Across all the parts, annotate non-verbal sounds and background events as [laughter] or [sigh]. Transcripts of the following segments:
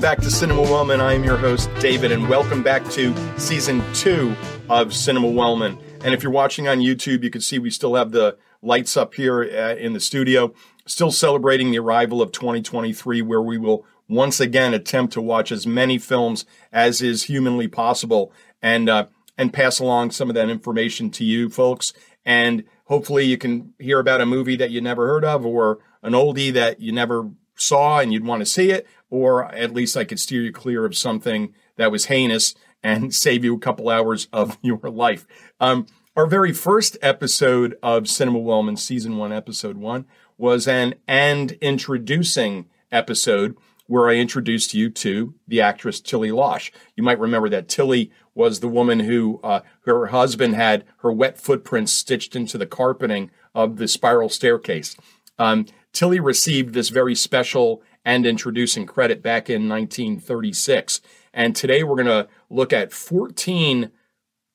welcome back to Cinema Wellman. I am your host, David, and welcome back to season two of Cinema Wellman. And if you're watching on YouTube, you can see we still have the lights up here uh, in the studio, still celebrating the arrival of 2023, where we will once again attempt to watch as many films as is humanly possible and uh, and pass along some of that information to you folks. And hopefully, you can hear about a movie that you never heard of or an oldie that you never saw and you'd want to see it, or at least I could steer you clear of something that was heinous and [laughs] save you a couple hours of [laughs] your life. Um, our very first episode of Cinema Wellman, season one, episode one, was an and introducing episode where I introduced you to the actress Tilly Losch. You might remember that Tilly was the woman who uh, her husband had her wet footprints stitched into the carpeting of the spiral staircase. Um, Tilly received this very special and introducing credit back in 1936. And today we're going to look at 14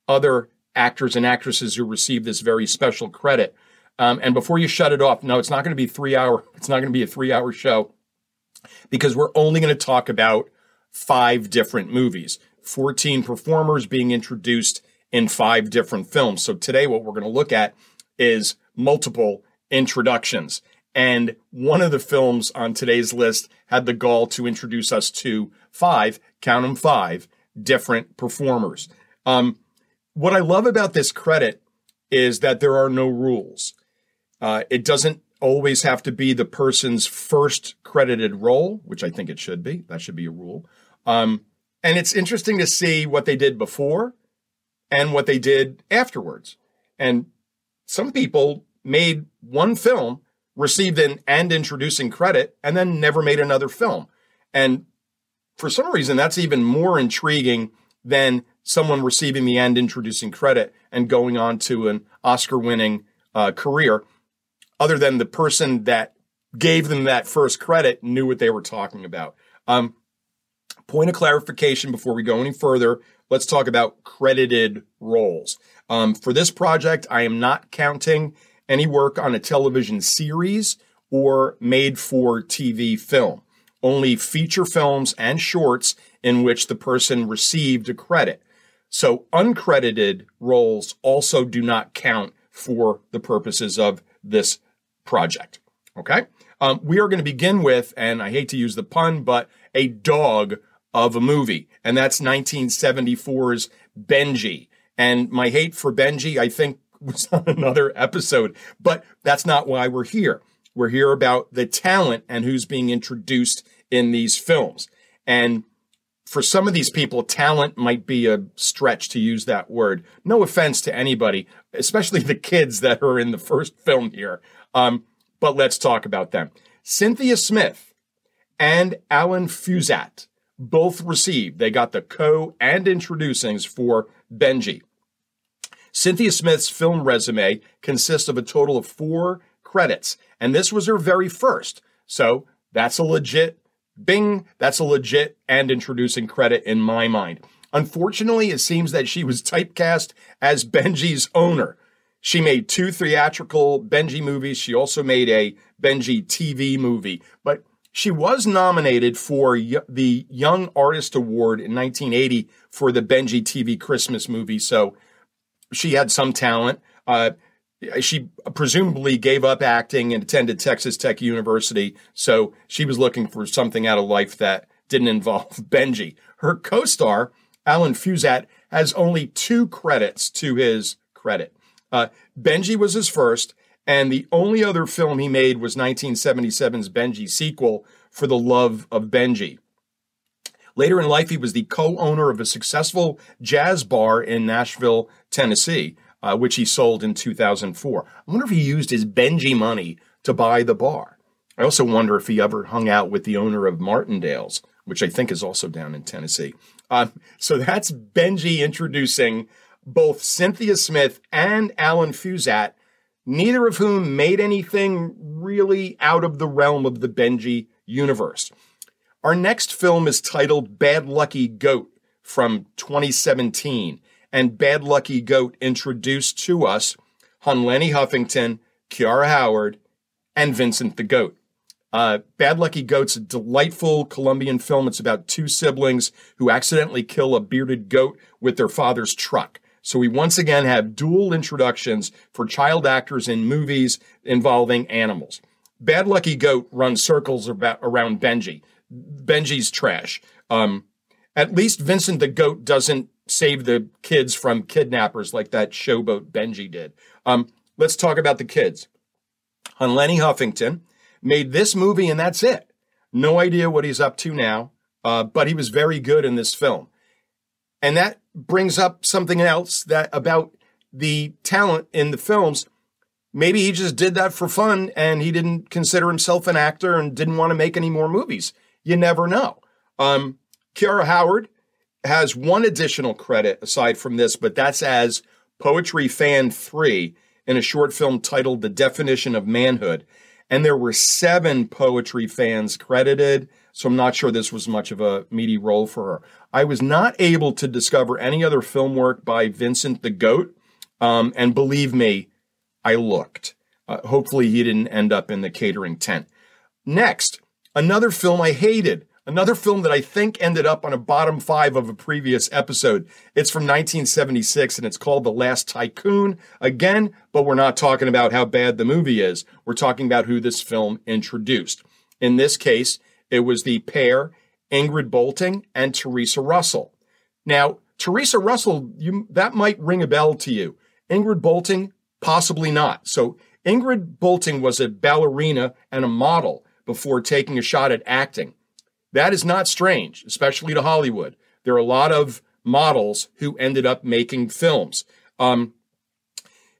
other actors and actresses who received this very special credit. Um, and before you shut it off, no, it's not going to be three hour. [laughs] It's not going to be a three hour show because we're only going to talk about five different movies, 14 performers being introduced in five different films. So today, what we're going to look at is multiple introductions. And one of the films on today's list had the gall to introduce us to five, count them five, different performers. Um, what I love about this credit is that there are no rules. Uh, it doesn't always have to be the person's first credited role, which I think it should be. That should be a rule. Um, and it's interesting to see what they did before and what they did afterwards. And some people made one film received an and introducing credit and then never made another film. And for some reason, that's even more intriguing than someone receiving the and introducing credit and going on to an Oscar winning uh, career, other than the person that gave them that first credit knew what they were talking about. Um, point of clarification before we go any further let's talk about credited roles. Um, for this project, I am not counting any work on a television series or made for TV film. Only feature films and shorts in which the person received a credit. So uncredited roles also do not count for the purposes of this project. Okay? Um, we are going to begin with, and I hate to use the pun, but a dog of a movie, and that's 1974's Benji. And my hate for Benji, I think, was on another episode, but that's not why we're here. We're here about the talent and who's being introduced in these films. And for some of these people, talent might be a stretch to use that word. No offense to anybody, especially the kids that are in the first film here. Um, but let's talk about them. Cynthia Smith and Alan Fiuzat both received, they got the co and introducings for Benji. Cynthia Smith's film resume consists of a total of four credits, and this was her very first. So that's a legit bing, that's a legit and introducing credit in my mind. Unfortunately, it seems that she was typecast as Benji's owner. She made two theatrical Benji movies. She also made a Benji TV movie, but she was nominated for the Young Artist Award in 1980 for the Benji TV Christmas movie. So she had some talent. Uh, she presumably gave up acting and attended Texas Tech University. So she was looking for something out of life that didn't involve [laughs] Benji. Her co star, Alan Fiuzat, has only two credits to his credit. Uh, Benji was his first, and the only other film he made was 1977's Benji sequel, For the Love of Benji. Later in life, he was the co owner of a successful jazz bar in Nashville, Tennessee, uh, which he sold in 2004. I wonder if he used his Benji money to buy the bar. I also wonder if he ever hung out with the owner of Martindale's, which I think is also down in Tennessee. Uh, so that's Benji introducing both Cynthia Smith and Alan Fiuzat, neither of whom made anything really out of the realm of the Benji universe. Our next film is titled Bad Lucky Goat from 2017. And Bad Lucky Goat introduced to us Lenny Huffington, Kiara Howard, and Vincent the Goat. Uh, Bad Lucky Goat's a delightful Colombian film. It's about two siblings who accidentally kill a bearded goat with their father's truck. So we once again have dual introductions for child actors in movies involving animals. Bad Lucky Goat runs circles about, around Benji. Benji's trash. Um, at least Vincent the Goat doesn't save the kids from kidnappers like that showboat Benji did. Um, let's talk about the kids. Honlenny Huffington made this movie and that's it. No idea what he's up to now, uh, but he was very good in this film. And that brings up something else that about the talent in the films. Maybe he just did that for fun and he didn't consider himself an actor and didn't want to make any more movies. You never know. Um, Kiara Howard has one additional credit aside from this, but that's as Poetry Fan 3 in a short film titled The Definition of Manhood. And there were seven poetry fans credited. So I'm not sure this was much of a meaty role for her. I was not able to discover any other film work by Vincent the Goat. Um, and believe me, I looked. Uh, hopefully, he didn't end up in the catering tent. Next, another film I hated. Another film that I think ended up on a bottom five of a previous episode. It's from 1976 and it's called The Last Tycoon. Again, but we're not talking about how bad the movie is. We're talking about who this film introduced. In this case, it was the pair Ingrid Boulting and Theresa Russell. Now, Theresa Russell, you, that might ring a bell to you. Ingrid Boulting, possibly not. So Ingrid Boulting was a ballerina and a model before taking a shot at acting. That is not strange, especially to Hollywood. There are a lot of models who ended up making films. Um,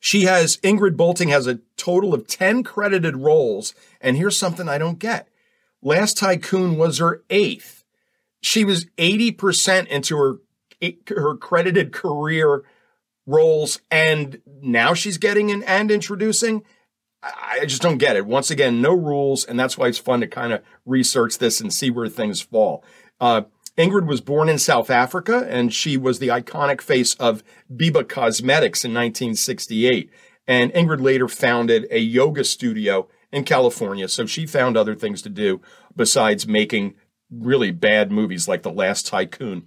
she has, Ingrid Boulting has a total of 10 credited roles. And here's something I don't get. Last Tycoon was her eighth. She was 80% into her her credited career roles and now she's getting in and introducing I just don't get it. Once again, no rules, and that's why it's fun to kind of research this and see where things fall. Uh, Ingrid was born in South Africa, and she was the iconic face of Biba Cosmetics in 1968. And Ingrid later founded a yoga studio in California. So she found other things to do besides making really bad movies like The Last Tycoon.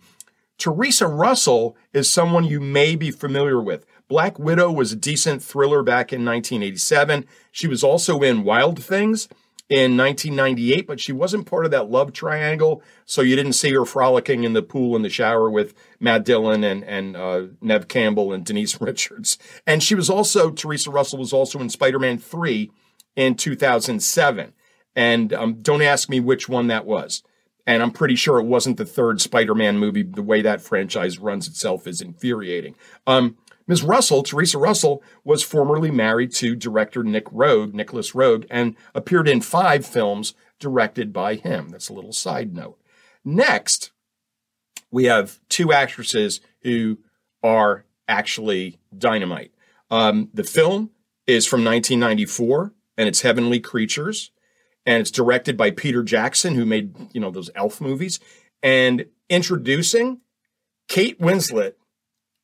Theresa Russell is someone you may be familiar with. Black Widow was a decent thriller back in 1987. She was also in Wild Things in 1998, but she wasn't part of that love triangle, so you didn't see her frolicking in the pool in the shower with Matt Dillon and and uh, Neve Campbell and Denise [laughs] Richards. And she was also Theresa Russell was also in Spider-Man 3 in 2007. And um, don't ask me which one that was. And I'm pretty sure it wasn't the third Spider Man movie. The way that franchise runs itself is infuriating. Um, Ms. Russell, Theresa Russell, was formerly married to director Nick Roeg, Nicolas Roeg, and appeared in five films directed by him. That's a little side note. Next, we have two actresses who are actually dynamite. Um, the film is from 1994 and it's Heavenly Creatures, and it's directed by Peter Jackson, who made you know those Elf movies, and introducing Kate Winslet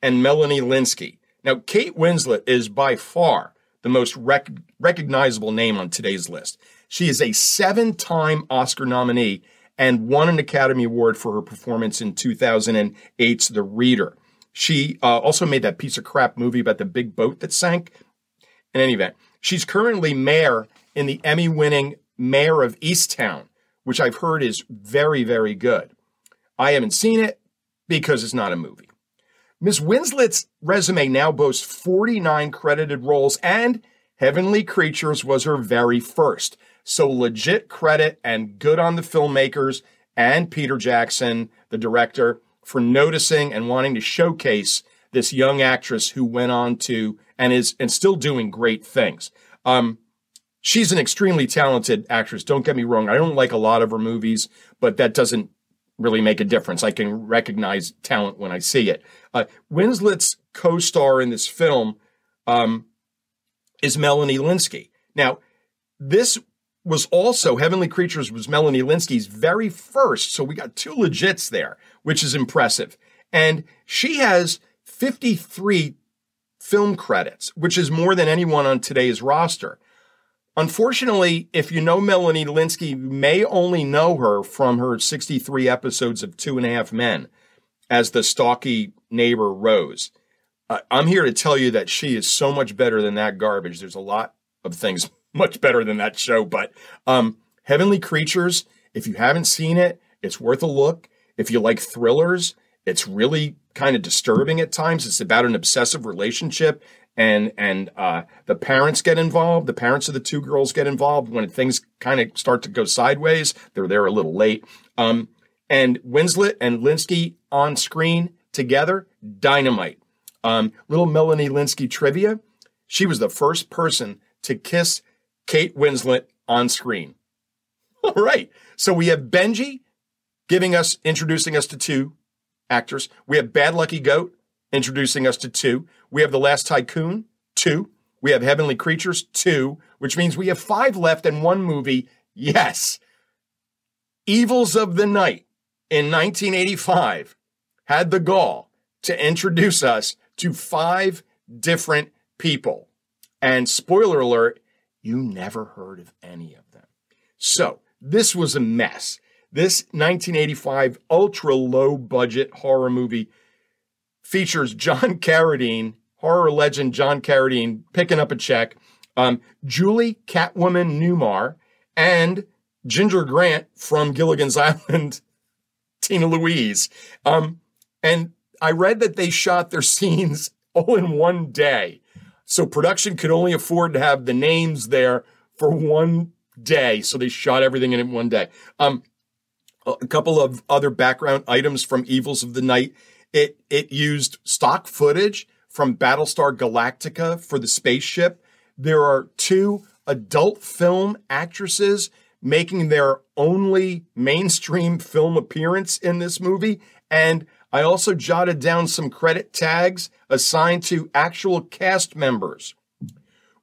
and Melanie Lynskey. Now, Kate Winslet is by far the most rec- recognizable name on today's list. She is a seven-time Oscar nominee and won an Academy Award for her performance in 2008's The Reader. She uh, also made that piece of crap movie about the big boat that sank. In any event, She's currently Mare in the Emmy winning Mare of Easttown, which I've heard is very, very good. I haven't seen it because it's not a movie. Ms. Winslet's resume now boasts 49 credited roles, and Heavenly Creatures was her very first. So legit credit and good on the filmmakers and Peter Jackson, the director, for noticing and wanting to showcase this young actress who went on to and is and still doing great things. Um, she's an extremely talented actress. Don't get me wrong. I don't like a lot of her movies, but that doesn't really make a difference. I can recognize talent when I see it. Uh, Winslet's co-star in this film um, is Melanie Lynskey. Now, this was also Heavenly Creatures was Melanie Lynskey's very first, so we got two legits there, which is impressive. And she has 53 film credits, which is more than anyone on today's roster. Unfortunately, if you know Melanie Lynskey, you may only know her from her 63 episodes of Two and a Half Men as the stalky neighbor Rose. Uh, I'm here to tell you that she is so much better than that garbage. There's a lot of things [laughs] much better than that show, but um, Heavenly Creatures, if you haven't seen it, it's worth a look. If you like thrillers, it's really kind of disturbing at times. It's about an obsessive relationship and and uh, the parents get involved. The parents of the two girls get involved when things kind of start to go sideways. They're there a little late. Um, and Winslet and Lynskey on screen together, dynamite. Um, little Melanie Lynskey trivia: she was the first person to kiss Kate Winslet on screen. [laughs] All right, so we have Benji giving us, introducing us to two actors. We have Bad Lucky Goat introducing us to two. We have The Last Tycoon, two. We have Heavenly Creatures, two, which means we have five left and one movie. Yes. Evils of the Night in 1985 had the gall to introduce us to five different people. And spoiler alert, you never heard of any of them. So this was a mess. This 1985 ultra low budget horror movie features John [laughs] Carradine, horror legend John Carradine, picking up a check, um, Julie Catwoman Newmar, and Ginger Grant from Gilligan's [laughs] Island, Tina Louise. Um, and I read that they shot their [laughs] scenes all in one day. So production could only afford to have the names there for one day. So they shot everything in one day. Um, a couple of other background items from Evils of the Night. It it used stock footage from Battlestar Galactica for the spaceship. There are two adult film actresses making their only mainstream film appearance in this movie. And I also jotted down some credit tags assigned to actual cast members.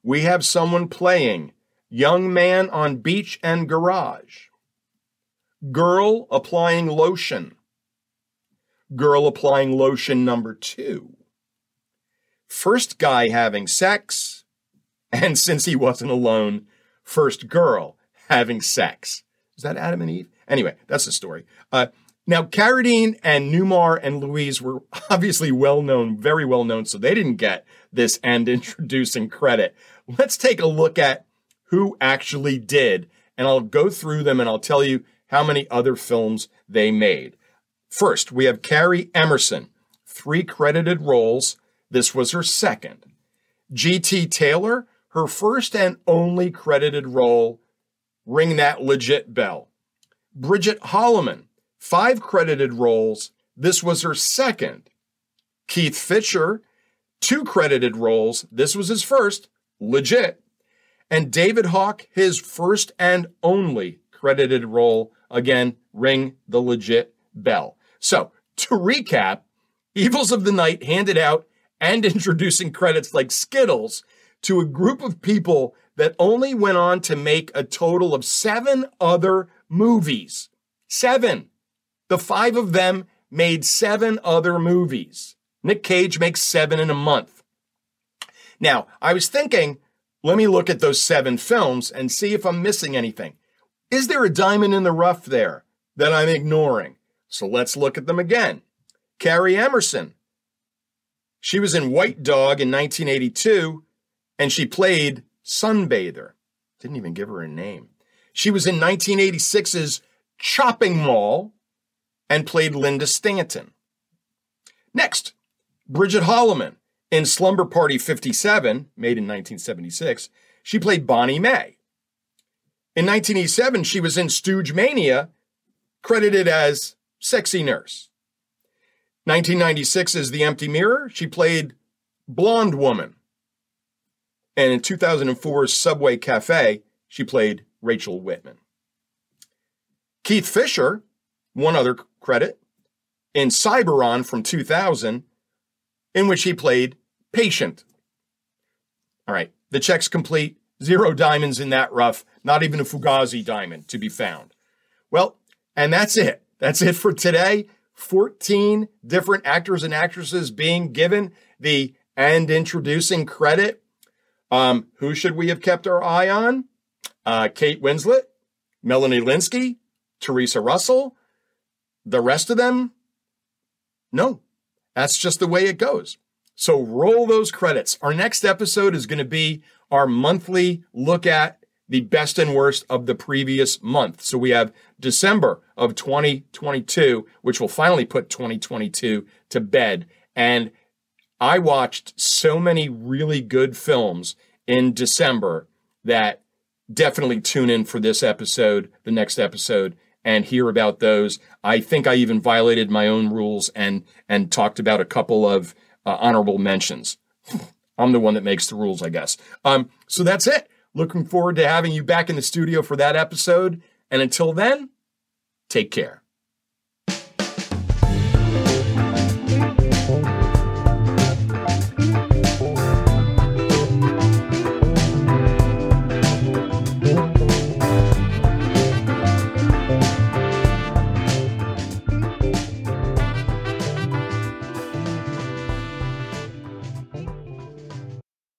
We have someone playing Young Man on Beach and Garage, Girl applying lotion, girl applying lotion number two. First guy having sex, and since he wasn't alone, first girl having sex. Is that Adam and Eve? Anyway, that's the story. Uh, now, Carradine and Newmar and Louise were [laughs] obviously well known, very well known, so they didn't get this and [laughs] introducing credit. Let's take a look at who actually did, and I'll go through them and I'll tell you how many other films they made. First, we have Karrie Emerson, three credited roles. This was her second. G.T. Taylor, her first and only credited role. Ring that legit bell. Bridget Holloman, five credited roles. This was her second. Keith Fisher, two credited roles. This was his first, legit. And David Hawk, his first and only credited role. Again, ring the legit bell. So, to recap, Evils of the Night handed out and [laughs] introducing credits like Skittles to a group of people that only went on to make a total of seven other movies. Seven. The five of them made seven other movies. Nick Cage makes seven in a month. Now, I was thinking, let me look at those seven films and see if I'm missing anything. Is there a diamond in the rough there that I'm ignoring? So let's look at them again. Karrie Emerson. She was in White Dog in 1982, and she played Sunbather. Didn't even give her a name. She was in 1986's Chopping Mall and played Linda Stanton. Next, Bridget Holloman in Slumber Party 57, made in 1976. She played Bonnie May. In 1987, she was in Stoogemania, credited as Sexy Nurse. 1996 is The Empty Mirror. She played Blonde Woman. And in 2004's Subway Cafe, she played Rachel Whitman. Keith Fisher, one other credit, in Cyberon from 2000, in which he played Patient. All right, the check's complete. Zero diamonds in that rough, not even a Fugazi diamond to be found. Well, and that's it. That's it for today. 14 different actors and actresses being given the and introducing credit. Um, who should we have kept our eye on? uh, Kate Winslet, Melanie Lynskey, Theresa Russell. The rest of them, no. That's just the way it goes. So roll those credits. Our next episode is going to be our monthly look at the best and worst of the previous month. So we have December of 2022, which will finally put 2022 to bed. And I watched so many really good films in December that definitely tune in for this episode, the next episode, and hear about those. I think I even violated my own rules and and talked about a couple of uh, honorable mentions. [laughs] I'm the one that makes the rules, I guess. Um, so that's it. Looking forward to having you back in the studio for that episode. And until then, take care.